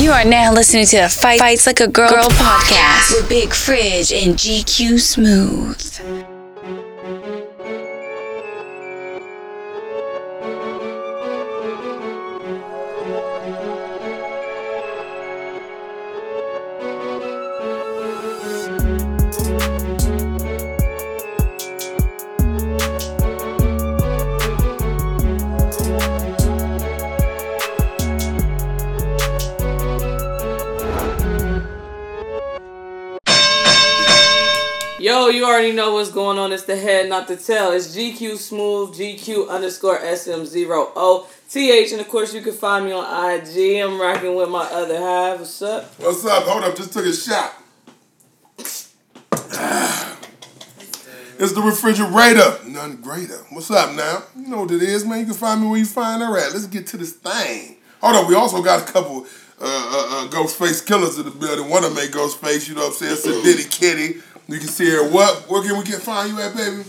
You are now listening to the Fight Fights Like a Girl, Girl podcast with Big Fridge and GQ Smooth. The head, not the tail. It's GQ Smooth, GQ underscore SM0O. TH, and of course, you can find me on IG. I'm rocking with my other half. What's up? What's up? Hold up, just took a shot. It's the refrigerator. None greater. What's up now? You know what it is, man. You can find me where you find her at. Let's get to this thing. Hold up, we also got a couple uh, uh, uh, Ghostface killers in the building. One of them ain't Ghostface, you know what I'm saying? It's a Diddy Kitty. You can see her what? Where can we get find you at, baby?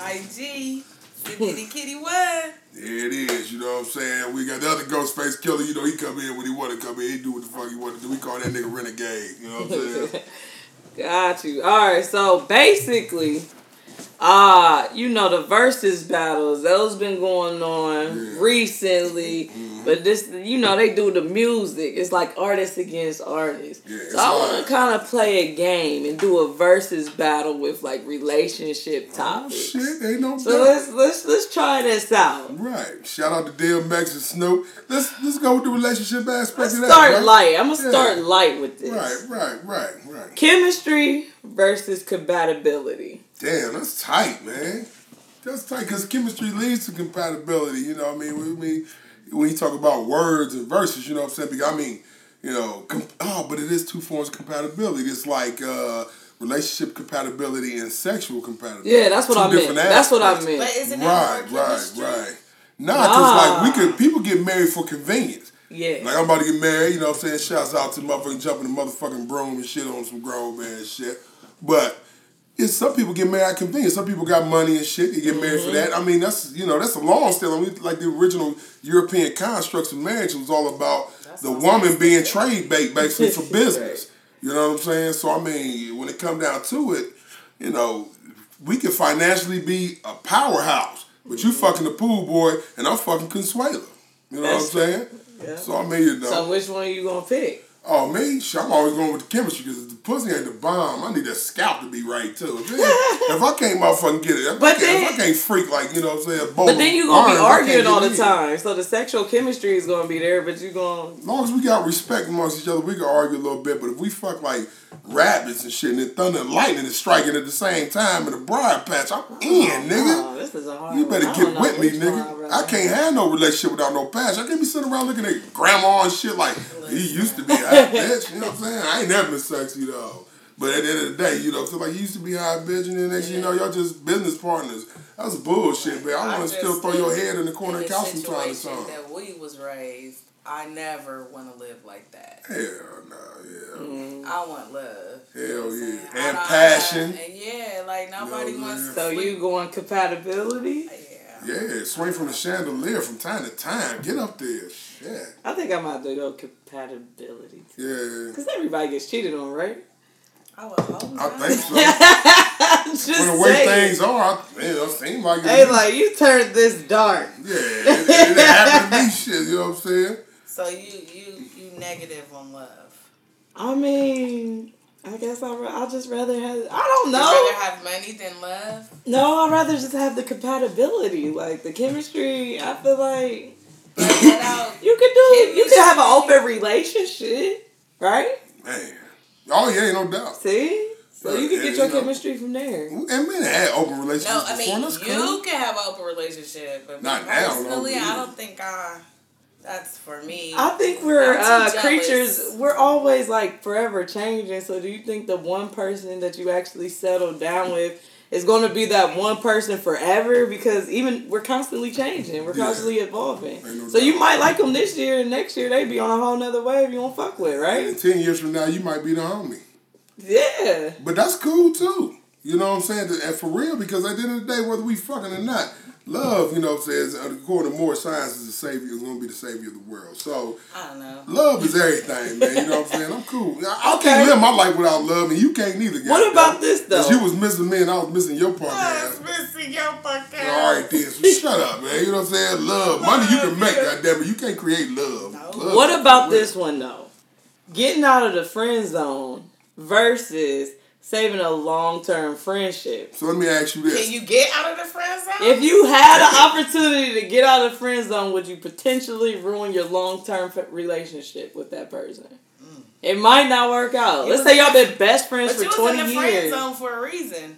IG, Kitty Kitty what? There it is, you know what I'm saying? We got the other Ghostface killer, you know, he come in when he want to come in. He do what the fuck he want to do. We call that nigga renegade, you know what I'm saying? Got you. All right, so basically, uh, you know the versus battles those been going on Yeah. recently, Mm-hmm. but this you know they do the music. It's like artists against artists. Yeah, so I want to kind of play a game and do a versus battle with like relationship Oh, topics. shit, ain't no So doubt. let's let's let's try this out. Right. Shout out to Dale DMX and Snoop. Let's let's go with the relationship aspect Let's of that. start right? light. I'm gonna Yeah. start light with this. Right, right, right, right. Chemistry versus compatibility. Damn, that's tight, man. That's tight because chemistry leads to compatibility. You know what I mean? When, we, when you talk about words and verses, you know what I'm saying? Because, I mean, you know, com- oh, but it is two forms of compatibility. It's like uh, relationship compatibility and sexual compatibility. Yeah, that's what Two I meant. different That's what I aspects. meant. But isn't that Right, more right, right. Nah, because like we could people get married for convenience. Yeah. Like I'm about to get married, you know what I'm saying? Shouts out to the motherfucking jumping the motherfucking broom and shit on some grown man shit. But it's some people get married at convenience. Some people got money and shit. They get married for mm-hmm. that. I mean, that's you know, that's a long still. I mean, like the original European constructs of marriage was all about the woman being trade bait basically for business. You know what I'm saying? So I mean, when it come down to it, you know, we could financially be a powerhouse, but you mm-hmm. fucking the pool boy and I'm fucking Consuela. You know That's what I'm saying? Yeah. So I mean, you know. So which one are you gonna pick? Oh me, I'm always going with the chemistry because if the pussy ain't the bomb, I need that scalp to be right too. If, it if I can't motherfucking get it, if, But I, can't, if I can't freak like you know what I'm saying, But then you gonna be arms, arguing all the in. time. So the sexual chemistry is gonna be there, but you gonna As long as we got respect amongst each other, we can argue a little bit. But if we fuck like rabbits and shit, and then thunder and lightning is striking at the same time in a briar patch, I'm in, oh, nigga. Oh, this is a hard You better get with me, which one I'd nigga. I can't have no relationship without no patch. I can't be sitting around looking at grandma and shit like he used to be a hot bitch. You know what I'm saying? I ain't never been sexy though. But at the end of the day, you know, feel like he used to be a hot bitch, and then next thing you know, y'all just business partners. That's bullshit, man. I want to still throw your head in the corner and the couch from time to time. that we was raised, I never want to live like that. Hell no, yeah. Mm. I want love. Hell You know yeah. And I don't- passion. And yeah, like nobody You know wants saying? to So sleep. you going compatibility? Yeah. Yeah, swing from the chandelier from time to time. Get up there. Shit. I think I might have to go compatibility. Yeah. Cause everybody gets cheated on, right? I would hope I not. think so. Just For the way saying. things are, I, man, it seems like it. Hey, like you turned this dark. Yeah, it, it happened to me shit, you know what I'm saying? So you you you negative on love. I mean, I guess I I just rather have. I don't know. You know. rather have money than love. No, I'd rather just have the compatibility, like the chemistry. I feel like you could do. You could have an open relationship, right? Man. Oh, yeah, no doubt. See, so you can get your chemistry from there. And men had open relationships no, I mean you cool. can have an open relationship, but Not me now, no, personally, I don't think I. That's for me. I think we're uh, creatures. We're always like forever changing. So, do you think the one person that you actually settle down with is going to be that one person forever? Because even we're constantly changing. We're Yeah. constantly evolving. No so you might like them this year, and next year they be on a whole nother wave you won't fuck with, right? And right? 10 years from now, you might be the homie. Yeah. But that's cool, too. You know what I'm saying? And for real, because at the end of the day, whether we fucking or not, love, you know what I'm saying, according uh, to more science, is the savior, is going to be the savior of the world. So, I don't know. love is everything, man. You know what I'm saying? I'm cool. I, I can't live my life without love, and you can't either. neither. What goddamn. about this, though? 'Cause you was missing me, and I was missing your punk I was missing your fucking. All right, then. So shut up, man. You know what I'm saying? Love. Money you can make, goddamn it. You can't create love. Love What is about real. this one though? Getting out of the friend zone versus saving a long term friendship. So let me ask you this. Can you get out of the friend zone? If you had an opportunity to get out of the friend zone, would you potentially ruin your long term relationship with that person? Mm. It might not work out. You Let's say y'all been best friends but you for was in twenty the friend years. zone for a reason.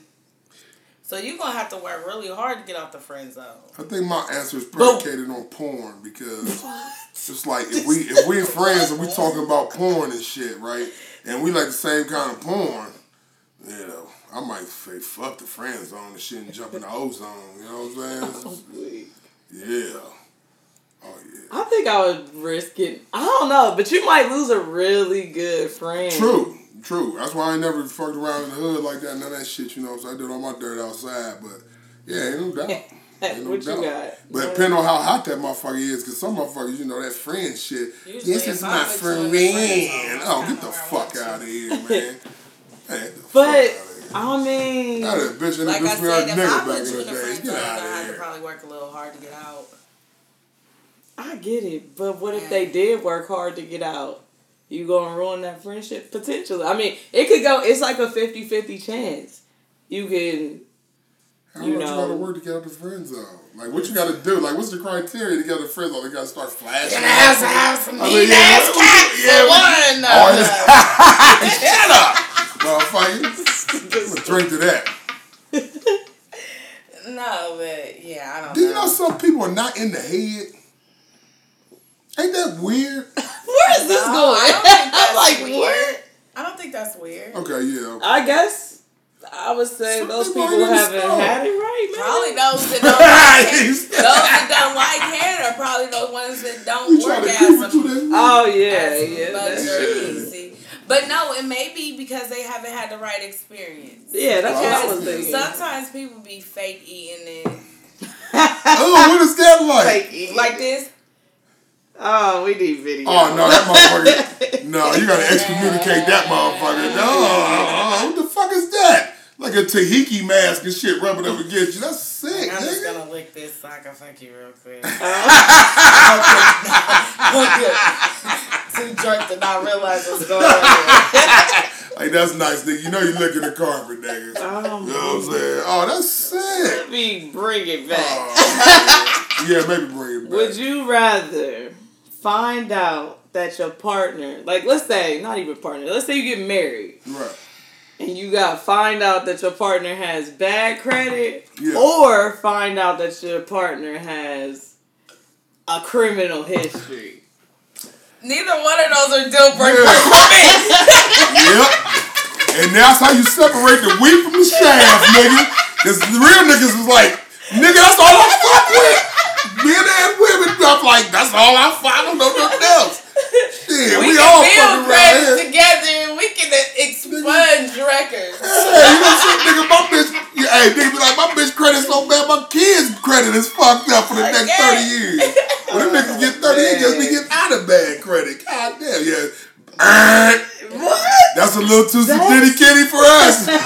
So you're gonna have to work really hard to get out the friend zone. I think my answer is predicated on porn because it's like if we if we're friends and we talking about porn and shit, right? And we like the same kind of porn, you know, I might say fuck the friend zone and shit and jump in the ozone. You know what I'm saying? Oh, yeah. Oh yeah. I think I would risk it. I don't know, but you might lose a really good friend. True, true. That's why I ain't never fucked around in the hood like that. None of that shit, you know. So I did all my dirt outside, but yeah, ain't no doubt. Ain't no what you doubt. got? But depending on how hot that motherfucker is, because some motherfuckers, you know, that friend shit. Usually this is my friend. in the friend zone, Oh, get the fuck out of here, man. Hey, But fuck outta here. I mean, Now that bitch Like I introduced me said, a if I nigga put back you in in the the day. friend Get zone, out I had to probably work a little hard to get out. I get it, but what if they did work hard to get out? You gonna ruin that friendship potentially. I mean, it could go. It's like a 50-50 chance. You can. How You much you gotta work to get out the friend zone? Like, what you gotta do? Like, what's the criteria to get out the friend zone? They gotta start flashing. And it has to have some I mean, mean yeah, ass what- cats oh, yeah, for one. Shut up, motherfucker. I'm gonna drink to that. No, but yeah, I don't Do you know. know some people are not in the head? Ain't that weird? Where is this No, going? I don't think that's like weird. what? I don't think that's weird. Okay, yeah. okay. I guess I would say Some those people people ain't in the haven't store. had it right, man. Probably those that don't like hair. Those that don't like hair are probably those ones that don't You work to creep oh, as with you a this Oh yeah, yeah, that's true. See. But no, it may be because they haven't had the right experience. Yeah, that's what I was thinking. Sometimes people be fake eating it Oh, what is that like? like this. Oh, we need video. Oh no, that motherfucker. No, you gotta excommunicate that motherfucker. No, uh, what the fuck is that? Like a Tahiki mask and shit rubbing up against you. That's sick, I'm just gonna lick this so I can fuck you real quick. Too drunk to not realize what's going on. Like that's nice, nigga. You know you licking the carpet, nigga. Oh, You know what I'm saying? Oh, that's sick. let me bring it back. Oh, yeah, maybe bring it back. Would you rather find out that your partner, like let's say, not even partner, let's say you get married Right. and you got find out that your partner has bad credit, Yeah. or find out that your partner has a criminal history. Neither one of those are deal breakers Yeah. for me. Yep. And that's how you separate the wheat from the chaff, nigga. Cause the real niggas is like, nigga, that's all I fuck with. Men and women, I'm like, that's all I fuck. I don't know nothing else. Shit, we, We, all build around credit here. together and we can uh, expunge records. Hey, you know saying, nigga? My bitch, yeah, hey, nigga be like, my bitch credit so bad, my kids' credit is fucked up for the next 30 years. When them niggas get 30, they just be getting out of bad credit. God damn, yeah. Uh, What? That's a little too That's- kitty kitty for us.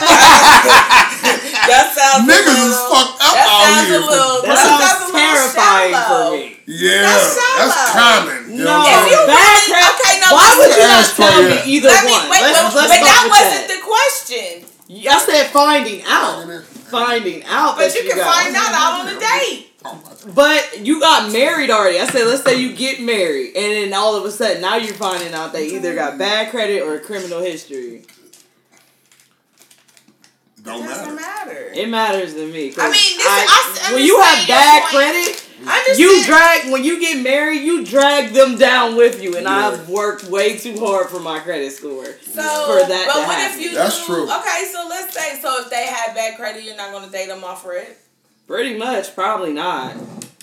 That sounds Niggas little, is fucked up that out sounds here. A little, That that sounds sounds terrifying for me. Yeah, That's that's, common. You No, what If you saying? really- credit. okay, now Why would you not Ask tell for me either Let me, wait, let's, but, let's but that wasn't that. the question. I said finding out. Finding out. But that you can find out out on a date. My God. But you got married already. I said, let's say you get married, and then all of a sudden, now you're finding out they either got bad credit or criminal history. Don't It doesn't matter. matter. It matters to me. 'cause I mean, this- I- I when you have bad point. credit, understand. you drag when you get married, you drag them down with you, and Yeah. I've worked way too hard for my credit score. So, for that but to what happen. if you That's do, true. Okay, so let's say so if they have bad credit, you're not gonna date them off for it. Pretty much, probably not.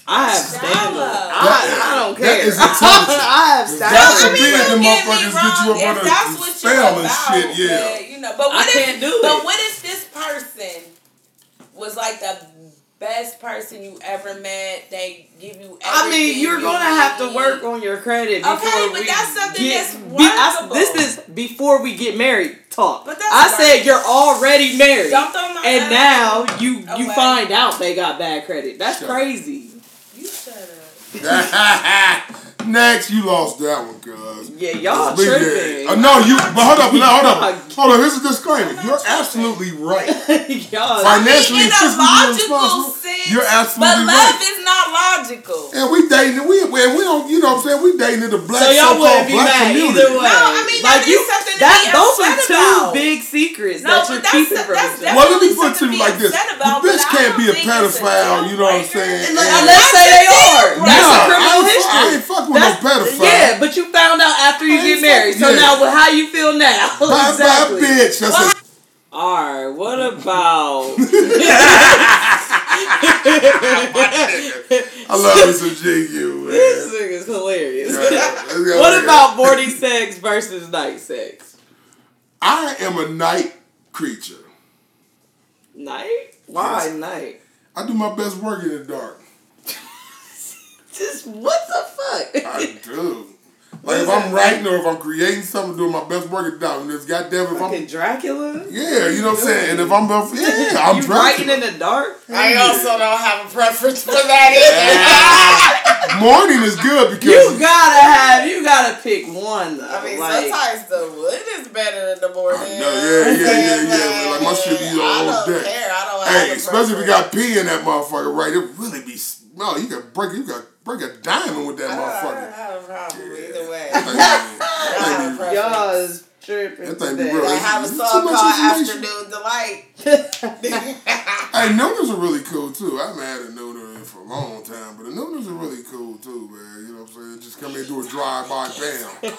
I have standards. I, I don't That care. is intelligent. I have God standards. forbid don't get me motherfuckers get wrong, you up if on a that's what you're and about, shit. Yeah. but, you know, but I what if, can't do But it. what if this person was like the best person you ever met. They give you. I mean, you're you gonna have to work on your credit before Okay, but we that's something get. that's be- I- workable. this is before we get married. Talk. But that's I said workable. you're already married, Don't throw my and now you you find out they got bad credit. That's Sure. crazy. You shut up. Next, you lost that one, cuz. Yeah, y'all tripping. Uh, no, you. But hold up, no, hold up, hold up. Here's a disclaimer. You're absolutely right. y'all. Financially in a logical responsible. Sense, You're But absolutely love right. is not logical. And we dating, we and we don't, you know what I'm saying? We dating in the black so y'all so-called wouldn't be black mad community. either way. No, I mean, that is something to that, be Those are upset two about. big secrets No, that but you're that's- keeping from that's each other. Well, let me put it to you like this: about, the bitch can't be a think it's a pedophile. You know what I'm saying? Look, let's say they are. That's a criminal I ain't fu- history. I ain't fucking with no That's- pedophile. Yeah, but you found out after you get married. So now, how you feel now? Bye exactly. bye, bitch. That's a, All right. What about? I love me some GQ, this man. nigga's hilarious. Yeah, what about morning sex versus night sex? I am a night creature. Night? Why Yes. night? I do my best work in the dark. Just what the fuck? I do. Like if I'm writing or if I'm creating something, doing my best work in the dark. And this goddamn if Fucking I'm Dracula? yeah, you know what I'm saying. And if I'm yeah, I'm you Dracula. writing in the dark? I also don't have a preference for that either. Morning is good because You gotta have, you gotta pick one though. I mean, like, sometimes the wood is better in the morning. I know, yeah, yeah, yeah, yeah, but like my shit be all I don't deck. care. I don't Hey, have a especially if you got pee in that motherfucker, right? It really be no. You got break. You got break a diamond with that ah, I don't, I motherfucker. don't have a problem either way. That thing- I that have a thing be- y'all is tripping That thing be real. I have a Too song much called. Afternoon Delight. Hey, noodles are really cool too. I haven't had a noodle in for a long time, but the noodles are really cool too, man. You know what I'm saying? Just come in and do a drive by bam.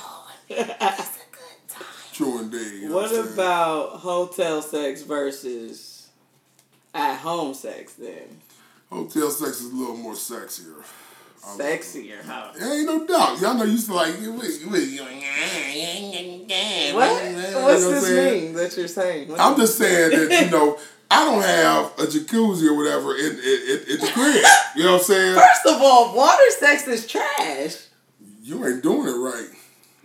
True indeed. You know What I'm about hotel sex versus at home sex then? hotel sex is a little more sexier. I love it. Sexier, huh? Yeah, ain't no doubt. Y'all know you used to like you wait, you wait, you like, What? You know What's this saying? mean that you're saying? What I'm the- just saying that you know I don't have a jacuzzi or whatever in in, in, in the crib. You know what I'm saying? First of all, water sex is trash. You ain't doing it right.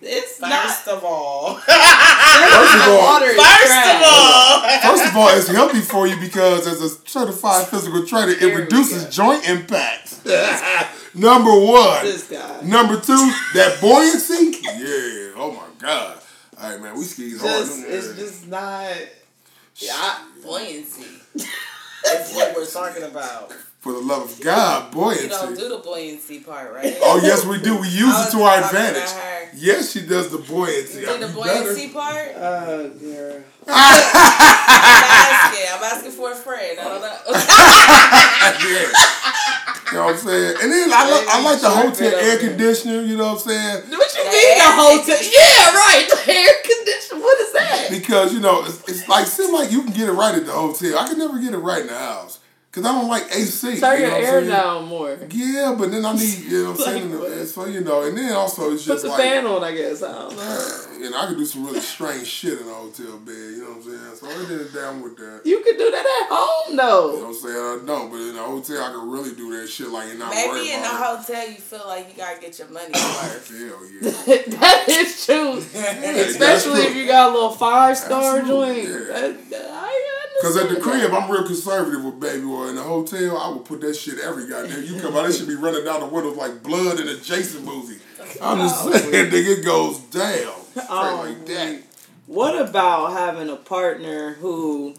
It's not. First of all. First of all, First trash. of all. First of all, it's healthy for you because as a certified physical trainer, it Here reduces joint impact. Number one. This guy. Number two, that buoyancy. Yeah. Oh my God. All right, man. We skis hard. Just, it's just not. Yeah, I, Buoyancy. That's what we're talking about. For the love of God, buoyancy. You don't do the buoyancy part, right? Oh yes, we do. We use it to our talking about advantage. her. Yes, she does the buoyancy. You do the You better. buoyancy part? Uh, oh, girl. I'm asking. I'm asking for a friend. I don't know. yeah. You know what I'm saying? And then I, like I like the hotel air conditioner, you know what I'm saying? What you mean the hotel? Yeah, right. The air conditioner. What is that? Because, you know, it's, it's like, seem like you can get it right at the hotel. I can never get it right in the house. Because I don't like AC. Turn you your know what I'm air saying? down more. Yeah, but then I need, you know what I'm saying? Like what? so, you know, and then also it's Put just the like, fan on, I guess. I don't know. you know, I could do some really strange shit in a hotel bed, you know what I'm saying? So I did it down with that. You could do that at home, though. You know what I'm saying? I don't, but in a hotel, I can really do that shit like you're not worried Maybe in the hotel you feel like you gotta get your money worth. Hell yeah. that is true. Especially true. if you got a little five star joint. yeah. That- that- I Because at the crib. I'm real conservative with baby oil. In the hotel, I would put that shit every goddamn. You come out, that should be running down the windows like blood in a Jason movie. I'm just oh, saying, nigga, it goes down. Oh, like that. What about having a partner who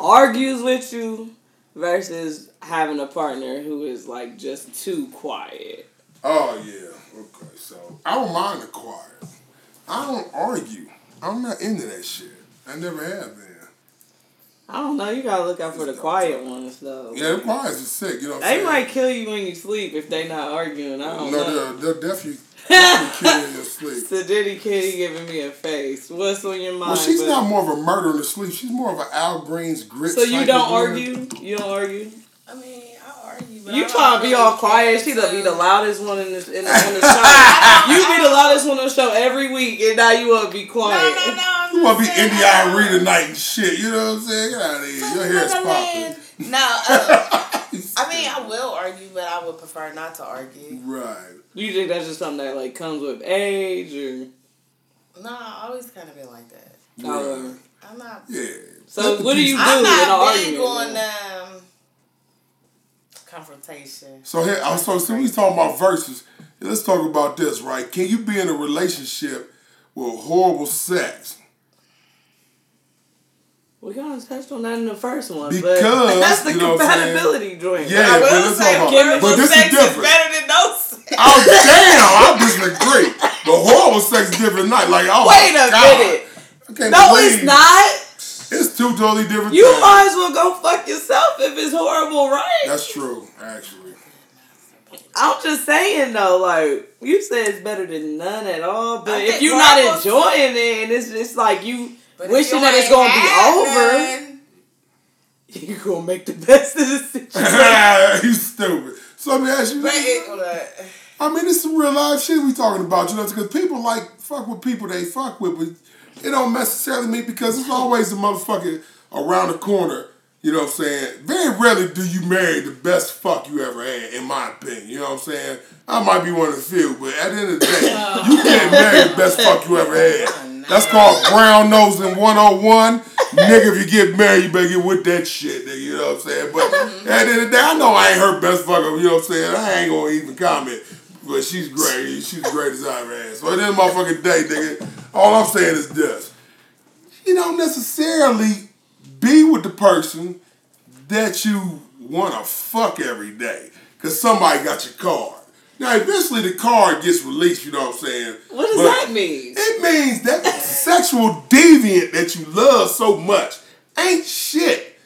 argues with you versus having a partner who is like just too quiet? Oh, yeah. Okay, so I don't mind the quiet. I don't argue. I'm not into that shit. I never have been. I don't know. You gotta look out for the quiet ones though. Yeah, the quiet is sick, you know what I'm They saying? might kill you when you sleep if they not arguing. I don't No, know. they'll, they'll definitely, definitely kill you in your sleep. So Diddy Kitty giving me a face. What's on your mind? Well, she's buddy? not more of a murderer in the sleep. She's more of an Al Green's grit. So you don't of woman. argue? You don't argue? I mean, I argue. But You I don't trying to be all quiet? care She the be the loudest one in the in the, on the show. you be the loudest one on the show every week, and now you want to be quiet. no, no. I'm You want to be just saying, Indy I don't- Irene tonight and shit. You know what I'm saying? Get out of here. Your hair's Another popping. No, uh, I mean I will argue, but I would prefer not to argue. Right. Do you think that's just something that like comes with age or? No, I always kind of been like that. However. I'm not. Yeah. So what do you do people- I'm in an not big argument? on um, confrontation. So here, I'm so since we talking about verses, let's talk about this, right? Can you be in a relationship with horrible sex? We kind of touched on that in the first one, Because, but that's the you know what I'm saying? compatibility joint. Yeah, I but will let's say talk about- horrible but this is sex is, different. better than no sex. Oh damn! I disagree. But horrible sex is different night. Like oh Wait my a God. minute. I can't No, believe- it's not. It's two totally different. You things. might as well go fuck yourself if it's horrible, right? That's true, actually. I'm just saying though, like you said, it's better than none at all. But I if you're not enjoying it, and it's just like you But wishing that it's gonna be over, none, you gonna make the best of the situation. you stupid. So let me ask you But this. it, I mean, it's some real life shit we talking about, you know, because people like fuck with people they fuck with, but it don't necessarily mean because it's always a motherfucker around the corner. You know what I'm saying? Very rarely do you marry the best fuck you ever had, in my opinion. You know what I'm saying? I might be one of the few, but at the end of the day, you can't marry the best fuck you ever had. That's called brown nosing 101. nigga, if you get married, you better get with that shit, nigga. You know what I'm saying? But mm-hmm. at the end of the day, I know I ain't her best fucker. You know what I'm saying? I ain't gonna even comment. But she's great. She's great as I ever had. So at the end of the motherfucking day, nigga, all I'm saying is this. You don't necessarily be with the person that you want to fuck every day. Because somebody got your card. Now, eventually the card gets released, you know what I'm saying? What does But- that mean? it means that sexual deviant that you love so much ain't shit.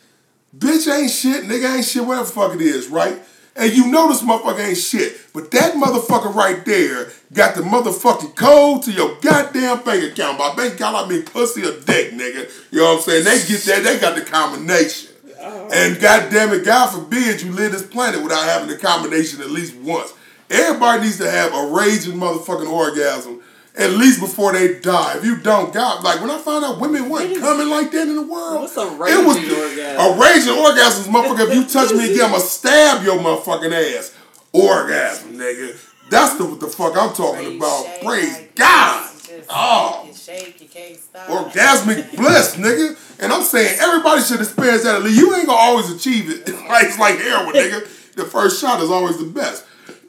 Bitch ain't shit, nigga ain't shit, whatever the fuck it is, right? And you know this motherfucker ain't shit. But that motherfucker right there got the motherfucking code to your goddamn bank account. By bank account, I mean pussy or dick, nigga. You know what I'm saying? They get that, they got the combination. Oh. And goddamn it, God forbid you live this planet without having the combination at least once. Everybody needs to have a raging motherfucking orgasm at least before they die. If you don't, God, like when I found out women weren't coming like that in the world, What's a it was raging orgasm? a raging orgasm, motherfucker. If you touch me again, I'ma stab your motherfucking ass. Orgasm, nigga. That's the what the fuck I'm talking about. shake Praise like God. Oh. shake, you shake, you can't stop. Orgasmic bliss, nigga. And I'm saying everybody should experience that at least. You ain't gonna always achieve it. Like it's like heroin, nigga. The first shot is always the best.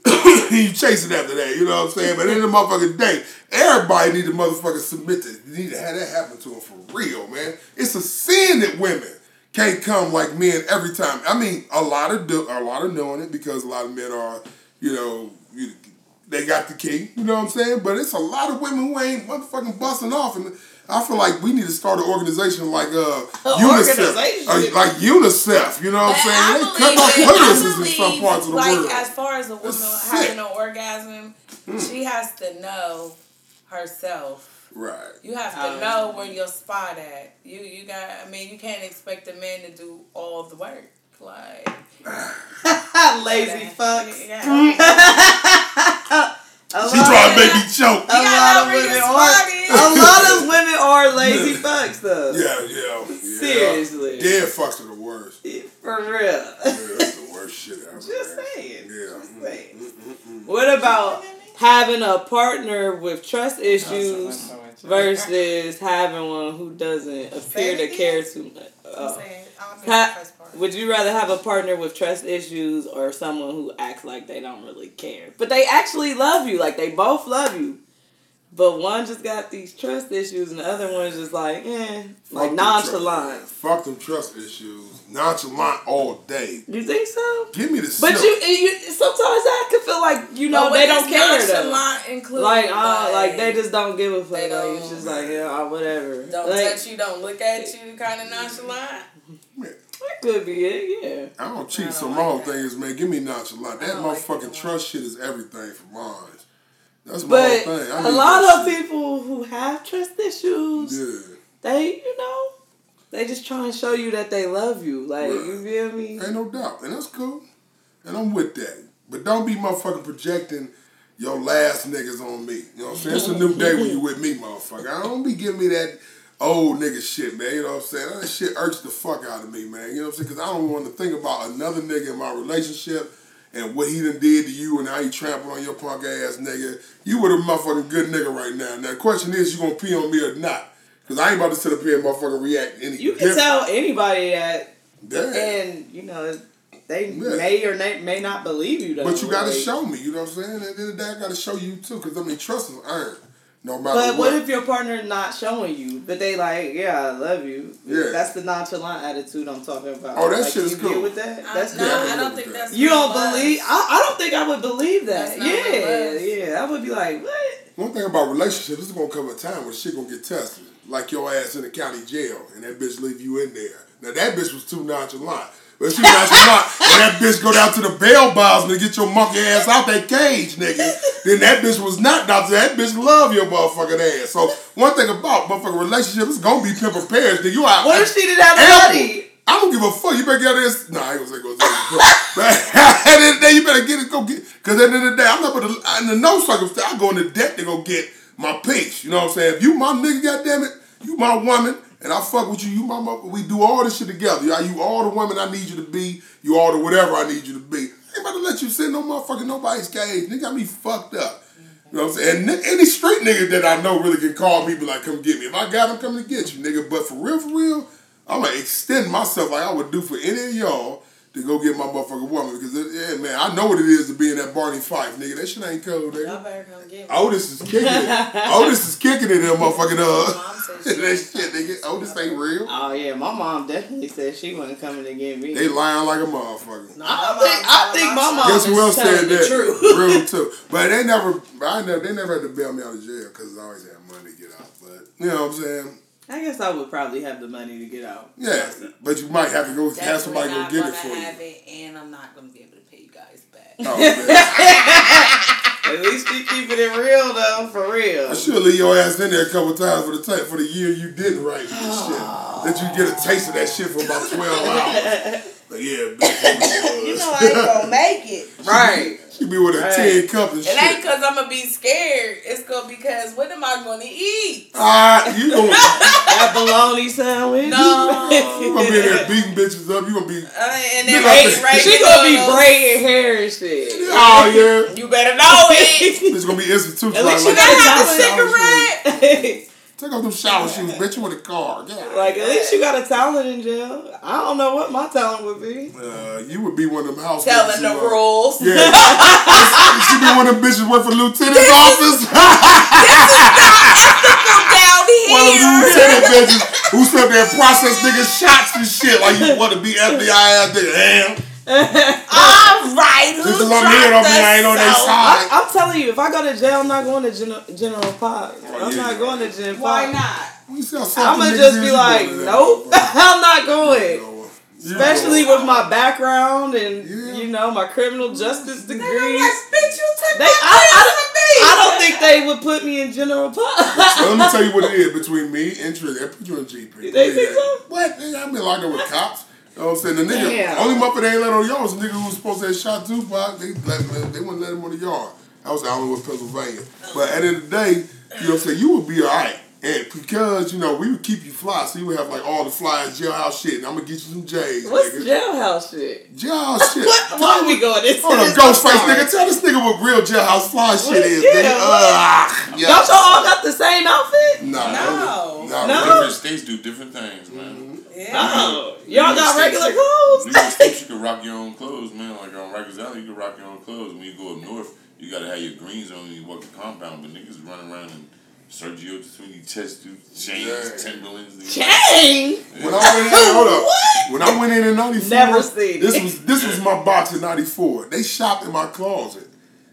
you chase it after that, you know what I'm saying? But in the motherfucking day, everybody need to motherfucking submit to You need to have that happen to them for real, man. It's a sin that women can't come like men every time. I mean, a lot of do, a lot of doing it because a lot of men are, you know, you, they got the key. You know what I'm saying? But it's a lot of women who ain't motherfucking busting off, and I feel like we need to start an organization like uh UNICEF, organization? Uh, like UNICEF. You know what I'm saying? I They cut off believe- clitorises in some parts of the like, world. as far as a woman That's having sick. an orgasm, she has to know herself. right. You have to Um, know where your spot at. You you got. I mean, you can't expect a man to do all the work. Like Lazy fucks. Yeah. She trying to make me choke. A gotta lot know of where women your spot is. A lot of women are lazy fucks though. Yeah, yeah, yeah. Seriously. Dead fucks are the worst. For real. Yeah, that's the worst shit ever. Just man. saying. Yeah. Just saying. Mm, mm, what about having a partner with trust issues versus having one who doesn't appear to care too much? Oh. saying, I'm saying Ha- the first part. Would you rather have a partner with trust issues or someone who acts like they don't really care? But they actually love you, like they both love you. But one just got these trust issues and the other one's just like, eh, like Fuck them nonchalant. trust- Fuck them trust issues. Nonchalant all day. You think so? Give me the But you, you, sometimes I could feel like you know But what they don't does care though. nonchalant include? Like, uh, like they just don't give a fuck. They Like it's don't- just like yeah, uh, whatever. don't like, touch you, don't look at you, kind of nonchalant. That could be it. Yeah. I don't cheat, I so don't my like whole thing is, man, give me nonchalant. That don't like motherfucking trust shit is everything for mine. That's my But whole thing. I a lot of shit. people who have trust issues, Yeah. they you know, they just try and show you that they love you. Like Right. you feel me? Ain't no doubt. And that's cool. And I'm with that. But don't be motherfucking projecting your last niggas on me. You know what I'm saying? It's a new day when you with me, motherfucker. I don't be giving me that old nigga shit, man. You know what I'm saying? That shit irks the fuck out of me, man. You know what I'm saying? Because I don't want to think about another nigga in my relationship and what he done did to you and how he trampled on your punk ass nigga. You would a motherfucking good nigga right now. Now the question is, you gonna pee on me or not? Because I ain't about to sit up here and motherfucking react any You can different. tell anybody that, Damn. and you know they Yeah. may or may, may not believe you. Though, But you gotta like- show me, you know what I'm saying? At the end of the day, I gotta show you too, because I mean, trust is earned. No matter But what. what if your partner not showing you, but they like, yeah, I love you. Yeah. That's the nonchalant attitude I'm talking about. Oh, that like, shit is you cool. With that? I, That's no, yeah, good. I I don't think with that's. You don't real believe? I, I don't think I would believe that. That's not real Yeah, yeah. I would be like, what? One thing about relationships, this is gonna come a time when shit gonna get tested. Like your ass in the county jail and that bitch leave you in there. Now that bitch was too nonchalant. But she nonchalant and that bitch go down to the bail bonds and get your monkey ass out that cage, nigga. Then that bitch was not nonchalant. That bitch love your motherfucking ass. So one thing about motherfucking relationships it's gonna be pimp or pairs, nigga. You out What if she didn't have ample. money? I don't give a fuck. You better get out of this. Nah, I ain't gonna say go to But at the end of the day, you better get it, go get. Because at the end of the day, I'm not gonna, in the no circumstance, I go in into debt to go get my piece. You know what I'm saying? If you my nigga, goddammit, you my woman, and I fuck with you, you my mother, we do all this shit together. Y'all, you all the woman I need you to be, you all the whatever I need you to be. I ain't about to let you sit no motherfucking nobody's cage. Nigga got me fucked up. You know what I'm saying? And any street nigga that I know really can call me, be like, come get me. If I got him, coming to get you, nigga. But for real, for real, I'm gonna extend myself like I would do for any of y'all to go get my motherfucking woman. Because, it, yeah, man, I know what it is to be in that Barney Fife, nigga. That shit ain't cold, Y'all nigga. better come get me. Otis is kicking it. Otis is kicking it in that motherfucking, uh, Mom said she that ain't shit, nigga. Otis ain't real. Oh yeah, my mom definitely said she wasn't coming to get me. They lying like a motherfucker. No, I my think mom I think my my mom Guess who is else telling said that? truth. Real too. But they never, I never, they never had to bail me out of jail because I always had money to get out. But you know what I'm saying? I guess I would probably have the money to get out. Yeah. But you might have to go have somebody go get it for you. have it, and I'm not gonna be able to pay you guys back. Oh, man. At least you keeping it real though, for real. I should leave your ass in there a couple times for the ta- for the year you didn't write and shit. Let you get a taste of that shit for about twelve hours. But yeah, bitch. You know I ain't gonna make it. Right. She be with a Right. tin cup and It ain't cause I'm gonna be scared. It's gonna because what am I gonna eat? Ah, you gonna, That bologna sandwich. No. you gonna be in there beating bitches up. You gonna be, Uh, and then You right, gonna- right she gonna be braiding hair and shit. oh yeah. You better know it. It's gonna be institutionalized. At least you like, got take a off them talent. shower shoes. like Take off them shower shoes, bitch. You in the car. Yeah. at least you got a talent in jail. I don't know what my talent would be. Uh, you would be one of them house Telling the who, uh, rules. Yeah. she be one of them bitches work for lieutenant's office. this is not ethical Down here. one of them lieutenant bitches who sit there and process niggas shots and shit like you want to be FBI ass nigga. Damn. All right. Who Since I'm here, don't mean I ain't on their side. I, I'm telling you, if I go to jail, I'm not going to General, General Pop. Oh, I'm yeah. not going to General Why not? You see how soft I'm gonna just be like, going to that nope, motherfucker. I'm not going. You Especially with my background and Yeah. you know my criminal justice degree. They gonna like, bitch, you took They, I, I. I don't think they would put me in General Pop. Let me tell you what it is between me and Trish. They put you in GP. They think so? What? Nigga, I've been locked up with cops. You know what I'm saying? The nigga, Damn. only motherfucker they ain't let on the yard was the nigga who was supposed to have shot Tupac. They let they wouldn't let him on the yard. That was Allenwood, Pennsylvania. But at the end of the day, you know what I'm saying? You would be alright. And because, you know, we would keep you fly, so you would have like all the flyers, jailhouse shit, and I'm gonna get you some J's. What's nigga. jailhouse shit? Jailhouse shit. What? Why are we going this? Hold on, Ghostface nigga, tell this nigga what real jailhouse fly shit is, Yeah, nigga. what? Ugh, yeah. Don't y'all all got the same outfit? Nah, No. nah, No? Different states do different things, man. Mm-hmm. Yeah. Oh, y'all got regular State- clothes? New York State, you can rock your own clothes, man. Like on Rikers Island, you can rock your own clothes. When you go up north, you gotta have your greens on when you walk the compound. But niggas run around and Sergio Tacchini chest do chains, Yeah. Timberlands. and- Chain. When I went in, hold up. When I went in in '94, Never seen this it. was this was my box in '94. They shopped in my closet.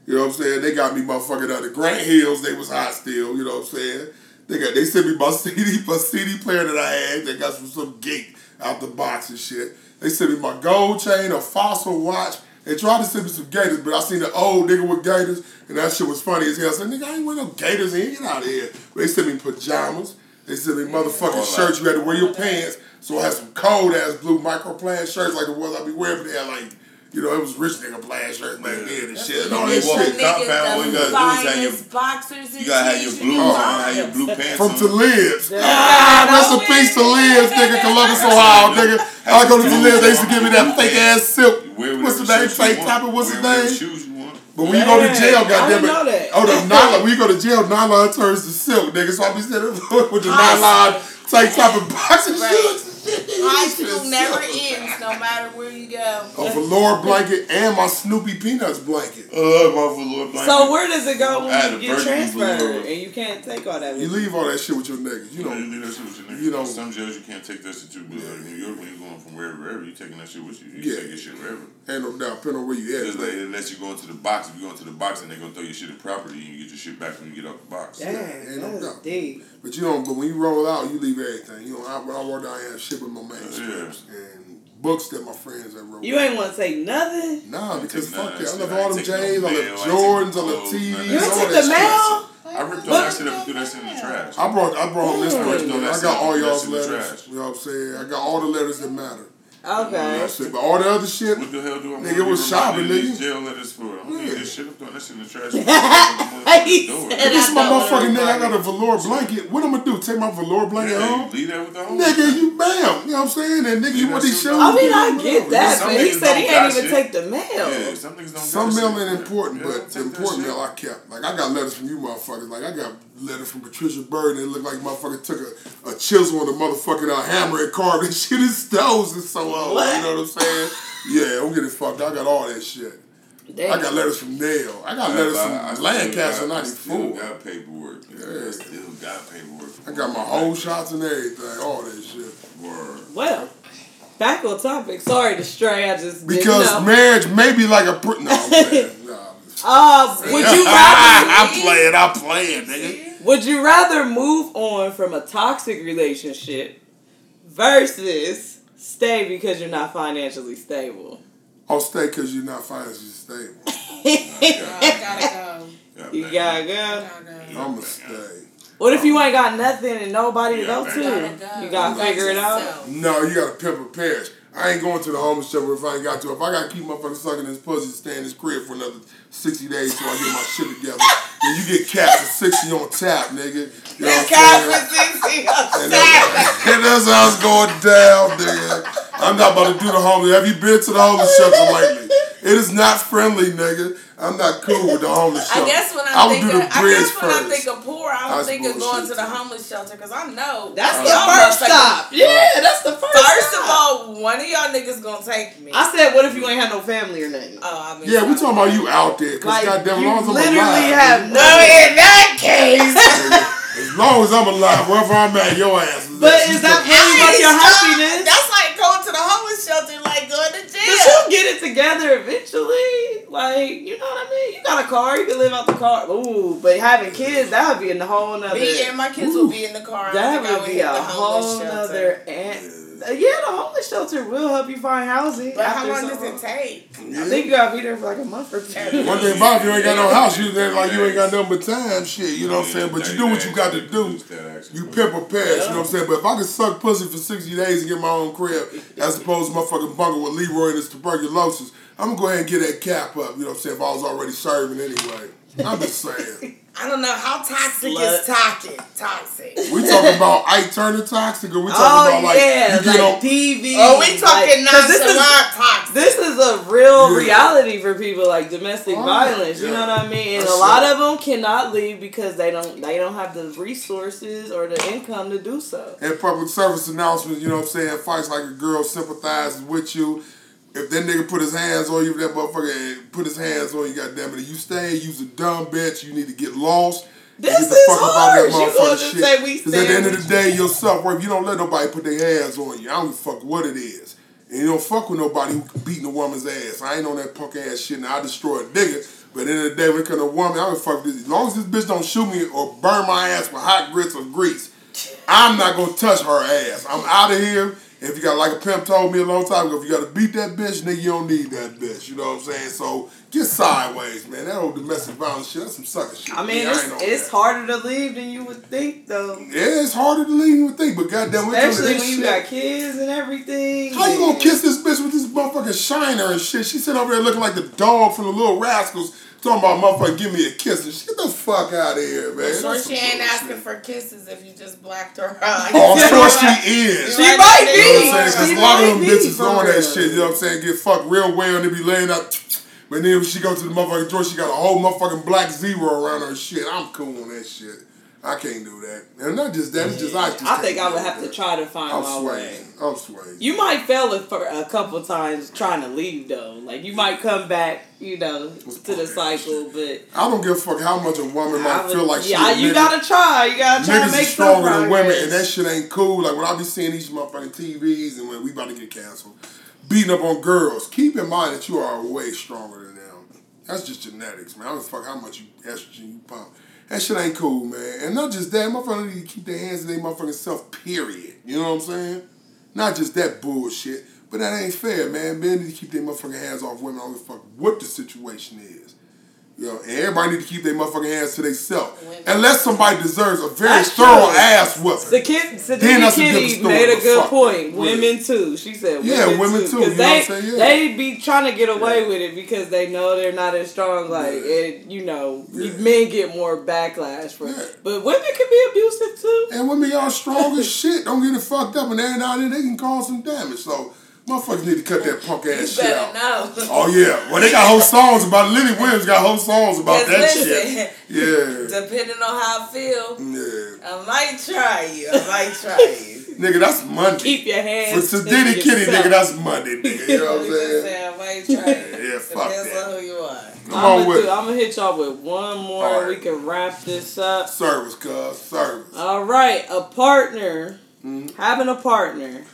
You know what I'm saying? They got me motherfucking out the Grant Hills. They was hot still. You know what I'm saying? They got they sent me my CD my CD player that I had. They got from some gate out the box and shit. They sent me my gold chain, a fossil watch. They tried to send me some gators, but I seen the old nigga with gators, and that shit was funny as hell. I said, nigga, I ain't wearing no gators in. Get out of here. But they sent me pajamas. They sent me motherfucking All shirts. You had to wear your pants. So I had some cold ass blue microplan shirts like the ones I be wearing, but they had like You know, it was rich nigga plaid shirts back then and shit. And Yeah. all You that walk shit. the compound, all you gotta do is have your- finest boxers You gotta have your blue you on, can have your blue pants From on. to Liz. Ah, rest in peace to Liz, nigga. Columbus, Ohio, nigga. I go to Liz, they used to give me that fake ass silk. What's the name? Fake want. topping, what's Wear the name? shoes you want. But when you go to jail, I goddamn it. Oh, the nylon. When you go to jail, nylon turns to silk, nigga. So I be sitting with the nylon tank top and boxing Right. shorts. High school never ends, no matter where you go. A velour blanket and my Snoopy Peanuts blanket. Oh, my velour blanket. So where does it go when you get burgundy transferred velour. and you can't take all that? You With you? leave all that shit with your niggas. You You know, know, you leave that shit with your niggas. You know- some jails you can't take that shit to, but like New York, when you're going from wherever, wherever, you taking that shit with you. You Yeah. can take your shit wherever. ain't no doubt. Depending on where you at. Just like unless you go into the box, if you go into the box and they're gonna throw your shit in property and you get your shit back when you get out the box. Dang, ain't no that's doubt. deep. But you don't. But when you roll out, you leave everything. You know, I, when I worked out, I had shit with my manuscripts and books that my friends have wrote. You ain't want to take nothing. Nah, because fuck of that. that I shit. left all them J's, all mail, left I ain't take Jordans, I no left TVs, You all took the shit. mail. I ripped all that shit up and threw that shit in the trash. I brought I brought home this person. Throw that I got all y'all's shit in the letters. You know what I'm saying? I got all the letters that matter. You know what Okay. I'm? But all the other shit, What the hell do I want Nigga, was be shopping, reminded of nigga. these jail letters for? I don't Yeah. need this shit. I'm throwing that shit in the trash. He Door. said- this is my I don't motherfucking nigga. I got a velour blanket. What I'm gonna do? Take my velour blanket Yeah, home? leave that with the home. Nigga, you bam. You know what I'm saying? And nigga, you Yeah, want these that's shoes? I mean, give I get that, Some but he said he ain't even take the mail. Yeah, some niggas don't Some mail ain't important, but the important mail I kept. Like I got letters from you motherfuckers. Like I got letters from Patricia Bird and it looked like motherfucker took a, a chisel and a motherfucking uh, hammer and carved and shit. His toes is so old. What? You know what I'm saying? Yeah, don't get it fucked. I got all that shit. Damn. I got letters from Nail. I got letters I- I from still Lancaster got- I still '94. got paperwork. Yeah. I still got paperwork. I got my whole shots and everything. All that shit. Word. Well, back on topic. Sorry to stray. I just Because didn't know. marriage may be like a pr- no. I'm. Nah. Uh, would you rather I'm playing. I'm playing, nigga. Would you rather move on from a toxic relationship versus stay because you're not financially stable? I'll stay because you're not financially stable. I gotta go. You gotta go. Gotta go. I'm gonna stay. What if you ain't got nothing and nobody to go to? You gotta figure it out. No, you gotta pimp a parish. I ain't going to the homeless shelter if I ain't got to. If I gotta keep motherfucking sucking this pussy and stay in this crib for another 60 days till I get my shit together, then you get capped for 60 on tap, nigga. You know what I'm saying? And that's, and that's how it's going down, nigga. I'm not about to do the homeless. Have you been to the homeless shelter lately? It is not friendly, nigga. I'm not cool with the homeless shelter. I guess when I I, would think do of, the I guess when I think of poor, I don't think of going to the homeless shelter because I know That's y'all the first motherfuckers- stop. Yeah, that's the first. First stop. of all, one of y'all niggas gonna take me. I said, what if you ain't have no family or nothing? oh, I mean, Yeah, we talking about you out there. Cause Like, goddamn, you as long as I'm literally alive, have nigga. no. in that case. As long as I'm alive, wherever I'm at, your ass is But is that can- really about your stop. happiness? That's like going to the homeless shelter, like going to jail. But you'll get it together eventually. Like, you know what I mean? You got a car, you can live out the car. Ooh, but having kids, that would be in a whole nother. Me and my kids will be in the car. That would would be a whole shelter. nother. And, yeah, the homeless shelter will help you find housing. But how long so does it long. take? I think you gotta be there for like a month or two. One thing about if you ain't got no house, you there like you ain't got nothing but time, shit. You know what I'm saying? But you do what you got to do. You pimp a pass, you know what I'm saying? But if I could suck pussy for 60 days and get my own crib, as opposed to motherfucking bunker with Leroy and his tuberculosis, I'm gonna go ahead and get that cap up, you know what I'm saying? If I was already serving anyway. I'm just saying. I don't know how toxic Slut. is toxic. Toxic. We talking about Ike Turner toxic, or we talking Oh about like yeah, you like get on? TV. Oh, we talking like, 'cause this is- nonchalant toxic. This is a real Yeah. reality for people like domestic Oh, violence. You know what I mean? And That's a lot it. of them cannot leave because they don't they don't have the resources or the income to do so. And public service announcements, you know what I'm saying? Fights like a girl sympathizes with you. If that nigga put his hands on you, if that motherfucker put his hands on you, goddamn it, you stay, you's a dumb bitch, you need to get lost. This get the is fuck up out hard. of that You shit. say we Because at the end of the day, your self worth, you don't let nobody put their hands on you. I don't fuck what it is. And you don't fuck with nobody who beating a woman's ass. I ain't on that punk ass shit and I destroy a nigga. But at the end of the day, when it come to a woman, I don't fuck this. As long as this bitch don't shoot me or burn my ass with hot grits or grease, I'm not gonna touch her ass. I'm out of here. If you got like a pimp told me a long time ago, if you gotta beat that bitch, nigga, you don't need that bitch. You know what I'm saying? So get sideways, man. That old domestic violence shit, that's some sucker shit. I mean, Yeah, it's, ain't on it's harder to leave than you would think, though. Yeah, it's harder to leave than you would think, but goddamn, we're doing Especially when you shit. got kids and everything. How you gonna kiss this bitch with this motherfucking shiner and shit? She sitting over there looking like the dog from the Little Rascals, talking about motherfucker give me a kiss and shit. Get the fuck out of here, man. Sure, she ain't bullshit. asking for kisses if you just blacked her out. Oh, I'm sure she is. She Right might be. You know what I'm saying? Because a lot of them bitches for on that shit, you know what I'm saying? Get fucked real well and they be laying out. But then when she go to the motherfucking door, she got a whole motherfucking black zero around her shit. I'm cool on that shit. I can't do that. And not just that, it's just I just I think I would have to try to find I'm my way. I'm swaying. You might fail it for a couple times trying to leave though. Like you might come back, you know, to the cycle, but I don't give a fuck how much a woman might would- feel like she yeah, a you gotta try. You gotta try Niggas to make stronger than women, and that shit ain't cool. Like when I be seeing these motherfucking TVs and when we about to get canceled, beating up on girls. Keep in mind that you are way stronger than them. That's just genetics, man. I don't fuck how much you estrogen you pump. That shit ain't cool, man. And not just that, motherfuckers need to keep their hands in their motherfucking self. Period. You know what I'm saying? Not just that bullshit, but that ain't fair, man. Men need to keep their motherfucking hands off women. I don't give a fuck what the situation is. You know, everybody need to keep their motherfucking hands to themselves. Unless somebody deserves a very That's thorough true. ass whooping. The kid, Then Sadie that's a Kitty story, made a good point. Women too. She said, Yeah, women, women too. too, know they, what I'm saying? Yeah. they be trying to get away with it because they know they're not as strong. Like, it, you know, Yeah. men get more backlash for Yeah. it. But women can be abusive too. And women y'all strong as shit. Don't get it fucked up and every now and then they can cause some damage. So motherfuckers need to cut that punk ass shit out. know. Oh yeah. Well they got whole songs about it. Lenny Williams got whole songs about that listen. shit. Yeah. Depending on how I feel, Yeah. I might try you. I might try you. Nigga, that's Monday. Keep your hands. to to Diddy Kitty, nigga, that's Monday, nigga. You know what I'm saying? say I might try you. Yeah, fuck Depends that. on who you are. Come I'm on gonna, with do, I'm gonna hit y'all with one more. All right. We can wrap this up. service, cuz. Service. All right, a partner, Mm-hmm. having a partner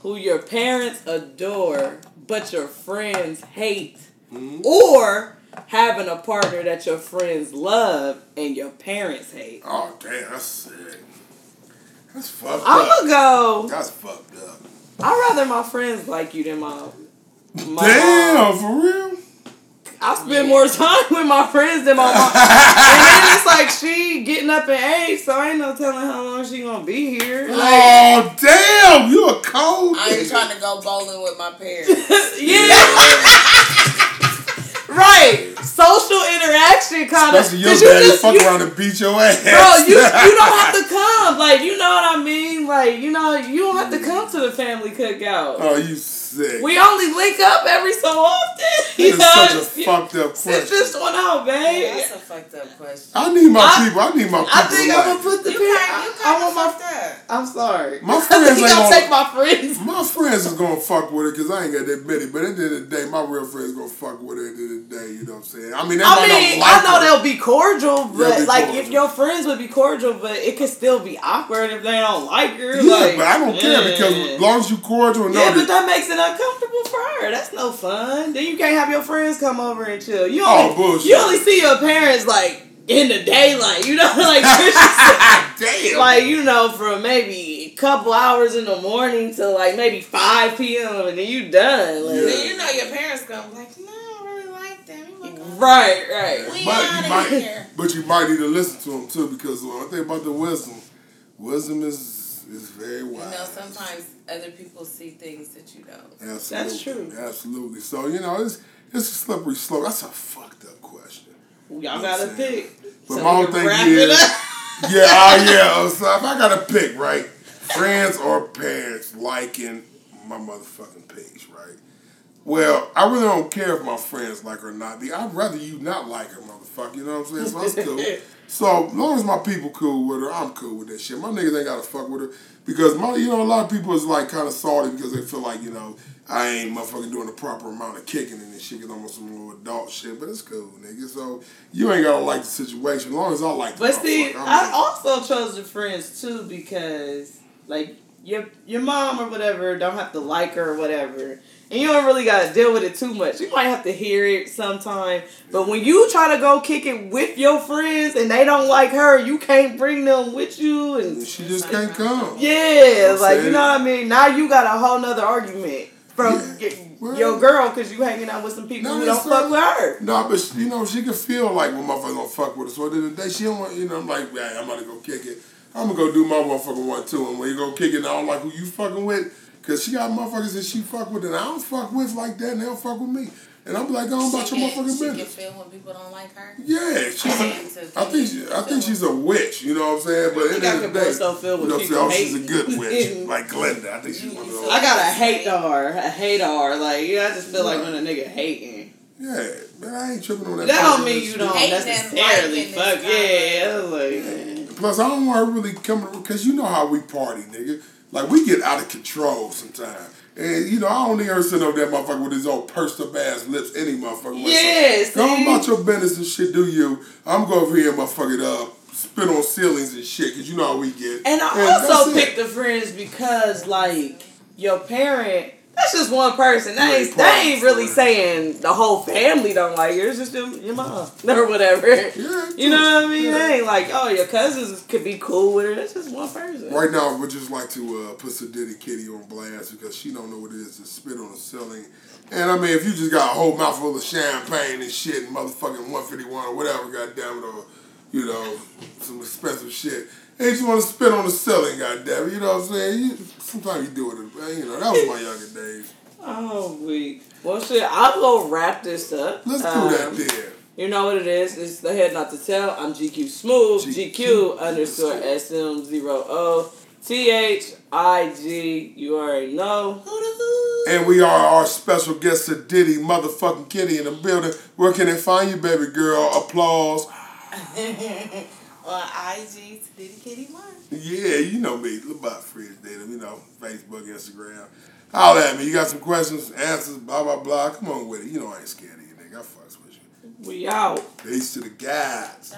who your parents adore but your friends hate, Mm-hmm. or having a partner that your friends love and your parents hate. Oh damn, that's sick. That's fucked up. I'm up. gonna go. That's fucked up. I'd rather my friends like you than my. my Damn, mom. for real? I spend more time with my friends than my mom. and then it's like she getting up in age, so I ain't no telling how long she gonna be here. Oh, like, Oh damn, you a cold I ain't trying to go bowling with my parents. yeah. right. Social interaction kind of. Especially your daddy fuck around and beat your ass. Bro, you you don't have to come. Like you know what I mean. Like you know you don't have to come to the family cookout. Oh, you sick. We only link up every so often. You That is such a fucked up Sit question. this one out, babe. That's a fucked up question. I need my I- people. I need my people. I think I'm gonna put the You pin. kind, you I, I kind want my. fucked up. I'm sorry. My I friends think you ain't gotta gonna- take my friends. My friends is gonna fuck with it because I ain't got that many. But at the end of the day, my real friends gonna fuck with it at the end of the day. You know what I'm saying? I mean, they I might mean, not like I know it. they'll be cordial, but be like cordial. if your friends would be cordial, but it could still be awkward if they don't like her. Yeah, like, but I don't care because as long as you cordial and know Yeah, but that. that makes it uncomfortable for her. That's no fun. Then you can't have your friends come over and chill. You Oh, only, bullshit. You only see your parents like in the daylight. You know, like Damn. like you know, from maybe a couple hours in the morning to like maybe five p.m. and then you done. Like, Yeah. Then you know your parents gonna be like, no, I don't really like them. Like, oh, Right, right. We but you might, here. but you might need to listen to them too because uh, one thing about the wisdom, wisdom is is very wild. You know, sometimes other people see things that you don't. Absolutely. That's true. Absolutely. So you know, it's it's a slippery slope. That's a fucked up question. Y'all gotta pick. But So my we whole thing wrap it is, up. yeah, oh yeah. So if I gotta pick, right, friends or parents liking my motherfucking page, right? Well, I really don't care if my friends like her or not. I'd rather you not like her, motherfucker. You know what I'm saying? So that's cool. So as long as my people cool with her, I'm cool with that shit. My niggas ain't gotta fuck with her because my, you know, a lot of people is like kind of salty because they feel like you know I ain't motherfucking doing the proper amount of kicking and this shit. I'm on some little adult shit, but it's cool, nigga. So you ain't gotta like the situation as long as I like. the But see, I also chose the friends too because, like, your your mom or whatever don't have to like her or whatever, and you don't really got to deal with it too much. You might have to hear it sometime, but when you try to go kick it with your friends and they don't like her, you can't bring them with you, and she just can't come. yeah, I'm like you know what I mean. Now you got a whole nother argument. from Yeah. Well- your girl because you hanging out with some people who don't fuck with her. No, but she- you know she can feel like when motherfuckers don't fuck with her. So at the end of the day, she don't want. You know, I'm like, yeah, I'm about to go kick it. I'm gonna go do my motherfucking one too. And when you go kick it, I don't like who you fucking with, cause she got motherfuckers that she fuck with, and I don't fuck with like that, and they don't fuck with me. And I'm like, go on about She your can, motherfucking she can business. feel when people don't like her. Yeah, she's. Yeah, I think she, I think she's a witch. You know what I'm saying? But at You the end of the day, people so filled you with know, people so she's a good witch, like Glenda. I think she's one of those. I got a hate her, a hate her. Like yeah, I just feel like when a nigga hating. Yeah, man, I ain't tripping on that. That don't mean you don't Hating necessarily fuck. Yeah, like Plus, I don't want her really coming because you know how we party, nigga. Like we get out of control sometimes. And you know, I don't need her sitting over that motherfucker with his old pursed up ass lips, any motherfucker. way. Yeah, on about your business and shit, do you? I'm going over here and motherfucking uh, spit on ceilings and shit, because you know how we get. And I that's also it. picked the friends because like your parent. That's just one person. That ain't, that ain't really saying the whole family don't like you. It's just your, your mom or whatever. Yeah, You know what I mean? yeah. That ain't like, oh, your cousins could be cool with her. That's just one person. Right now, I would just like to uh, put Sadiddy Kitty on blast because she don't know what it is to spit on the ceiling. And I mean, if you just got a whole mouthful of champagne and shit and motherfucking 151 or whatever, goddamn it, or, you know, some expensive shit, and you just want to spit on the ceiling, goddamn it, you know what I'm saying? You, sometimes you do it, you know, that was my younger days. Oh, weak. Well, shit, I'll go wrap this up. Let's do Um, that there. You know what it is? It's the head not to tell. I'm GQ Smooth. GQ GQ underscore SM0O. T H I G. You already know. And we are our special guest, Diddy, motherfucking Kitty in the building. Where can they find you, baby girl? Applause. On IG, Diddy Kitty One. Yeah, you know me. Look about Fridge Data, you know, Facebook, Instagram. Holla at me. You got some questions, answers, blah, blah, blah. Come on with it. You know I ain't scared of you, nigga. I fucks with you. We out. Peace to the guys.